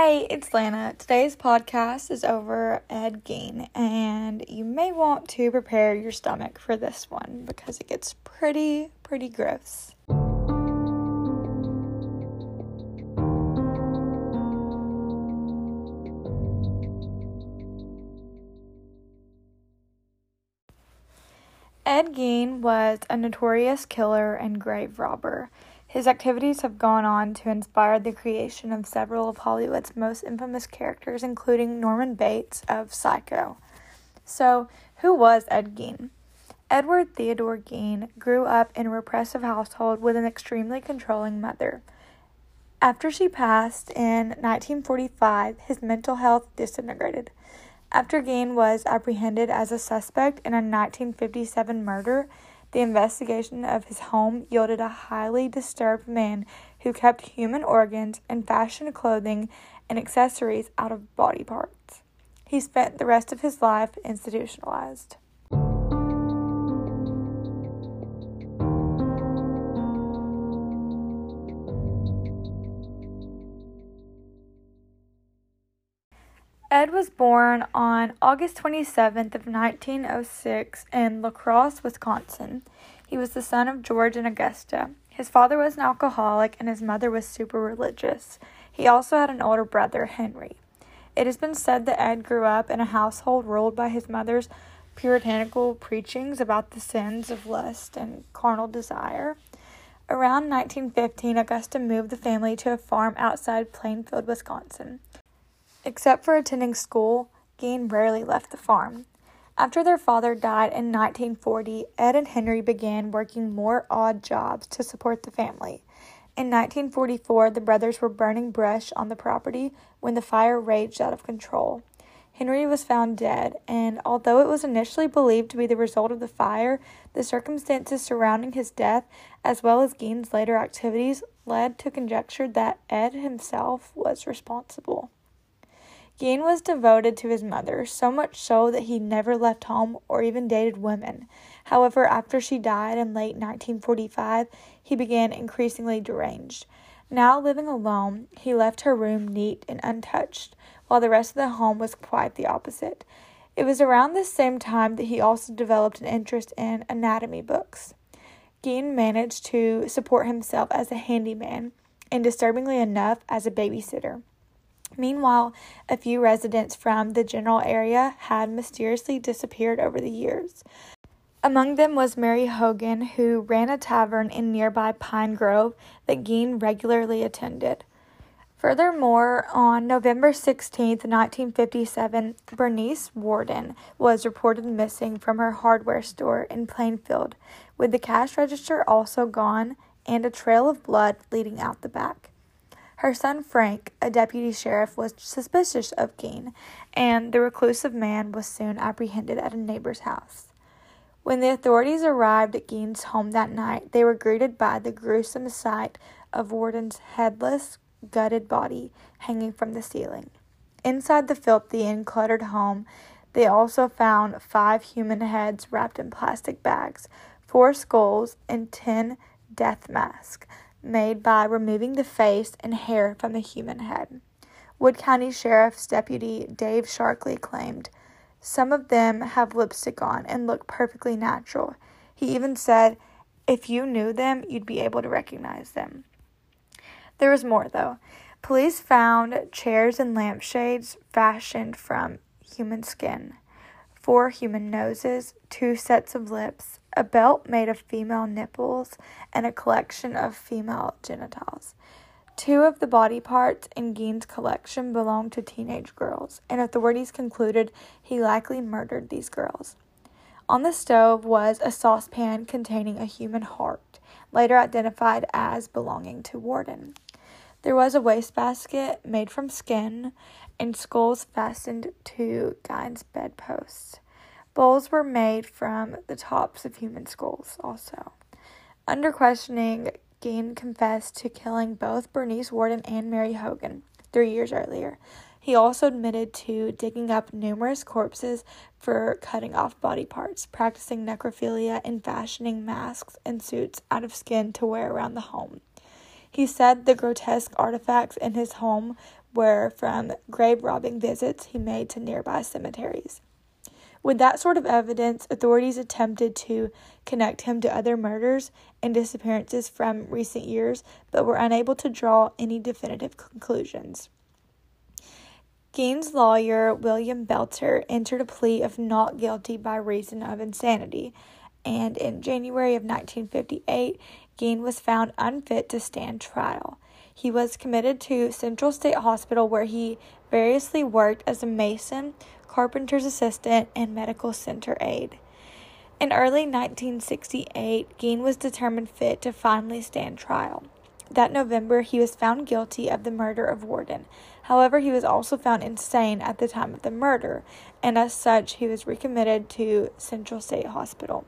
Hey, it's Lana. Today's podcast is over Ed Gein, and you may want to prepare your stomach for this one because it gets pretty, pretty gross. Ed Gein was a notorious killer and grave robber. His activities have gone on to inspire the creation of several of Hollywood's most infamous characters, including Norman Bates of Psycho. So, who was Ed Gein? Edward Theodore Gein grew up in a repressive household with an extremely controlling mother. After she passed in 1945, his mental health disintegrated. After Gein was apprehended as a suspect in a 1957 murder, the investigation of his home yielded a highly disturbed man who kept human organs and fashioned clothing and accessories out of body parts. He spent the rest of his life institutionalized. Ed was born on August 27th of 1906 in La Crosse, Wisconsin. He was the son of George and Augusta. His father was an alcoholic and his mother was super religious. He also had an older brother, Henry. It has been said that Ed grew up in a household ruled by his mother's puritanical preachings about the sins of lust and carnal desire. Around 1915, Augusta moved the family to a farm outside Plainfield, Wisconsin. Except for attending school, Gein rarely left the farm. After their father died in 1940, Ed and Henry began working more odd jobs to support the family. In 1944, the brothers were burning brush on the property when the fire raged out of control. Henry was found dead, and although it was initially believed to be the result of the fire, the circumstances surrounding his death, as well as Gein's later activities, led to conjecture that Ed himself was responsible. Gein was devoted to his mother, so much so that he never left home or even dated women. However, after she died in late 1945, he began increasingly deranged. Now living alone, he left her room neat and untouched, while the rest of the home was quite the opposite. It was around this same time that he also developed an interest in anatomy books. Gein managed to support himself as a handyman and, disturbingly enough, as a babysitter. Meanwhile, a few residents from the general area had mysteriously disappeared over the years. Among them was Mary Hogan, who ran a tavern in nearby Pine Grove that Gein regularly attended. Furthermore, on November 16, 1957, Bernice Worden was reported missing from her hardware store in Plainfield, with the cash register also gone and a trail of blood leading out the back. Her son Frank, a deputy sheriff, was suspicious of Gein, and the reclusive man was soon apprehended at a neighbor's house. When the authorities arrived at Gein's home that night, they were greeted by the gruesome sight of Worden's headless, gutted body hanging from the ceiling. Inside the filthy and cluttered home, they also found five human heads wrapped in plastic bags, four skulls, and ten death masks made by removing the face and hair from the human head. Wood County Sheriff's Deputy Dave Sharkley claimed, Some of them have lipstick on and look perfectly natural. He even said, If you knew them, you'd be able to recognize them. There was more, though. Police found chairs and lampshades fashioned from human skin, four human noses, two sets of lips, a belt made of female nipples, and a collection of female genitals. Two of the body parts in Gein's collection belonged to teenage girls, and authorities concluded he likely murdered these girls. On the stove was a saucepan containing a human heart, later identified as belonging to Worden. There was a wastebasket made from skin and skulls fastened to Gein's bedposts. Bowls were made from the tops of human skulls, also. Under questioning, Gein confessed to killing both Bernice Worden and Mary Hogan three years earlier. He also admitted to digging up numerous corpses for cutting off body parts, practicing necrophilia, and fashioning masks and suits out of skin to wear around the home. He said the grotesque artifacts in his home were from grave robbing visits he made to nearby cemeteries. With that sort of evidence, authorities attempted to connect him to other murders and disappearances from recent years, but were unable to draw any definitive conclusions. Gein's lawyer, William Belter, entered a plea of not guilty by reason of insanity, and in January of 1958, Gein was found unfit to stand trial. He was committed to Central State Hospital, where he variously worked as a mason, carpenter's assistant, and medical center aide. In early 1968, Gein was determined fit to finally stand trial. That November, he was found guilty of the murder of Worden. However, he was also found insane at the time of the murder, and as such, he was recommitted to Central State Hospital.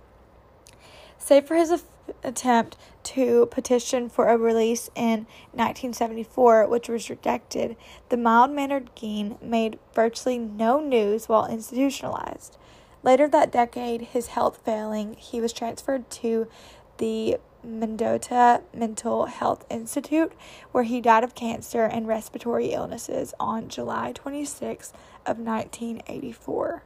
Save for his attempt to petition for a release in 1974, which was rejected, the mild mannered Gein made virtually no news while institutionalized. Later that decade, his health failing, he was transferred to the Mendota Mental Health Institute, where he died of cancer and respiratory illnesses on July 26 of 1984.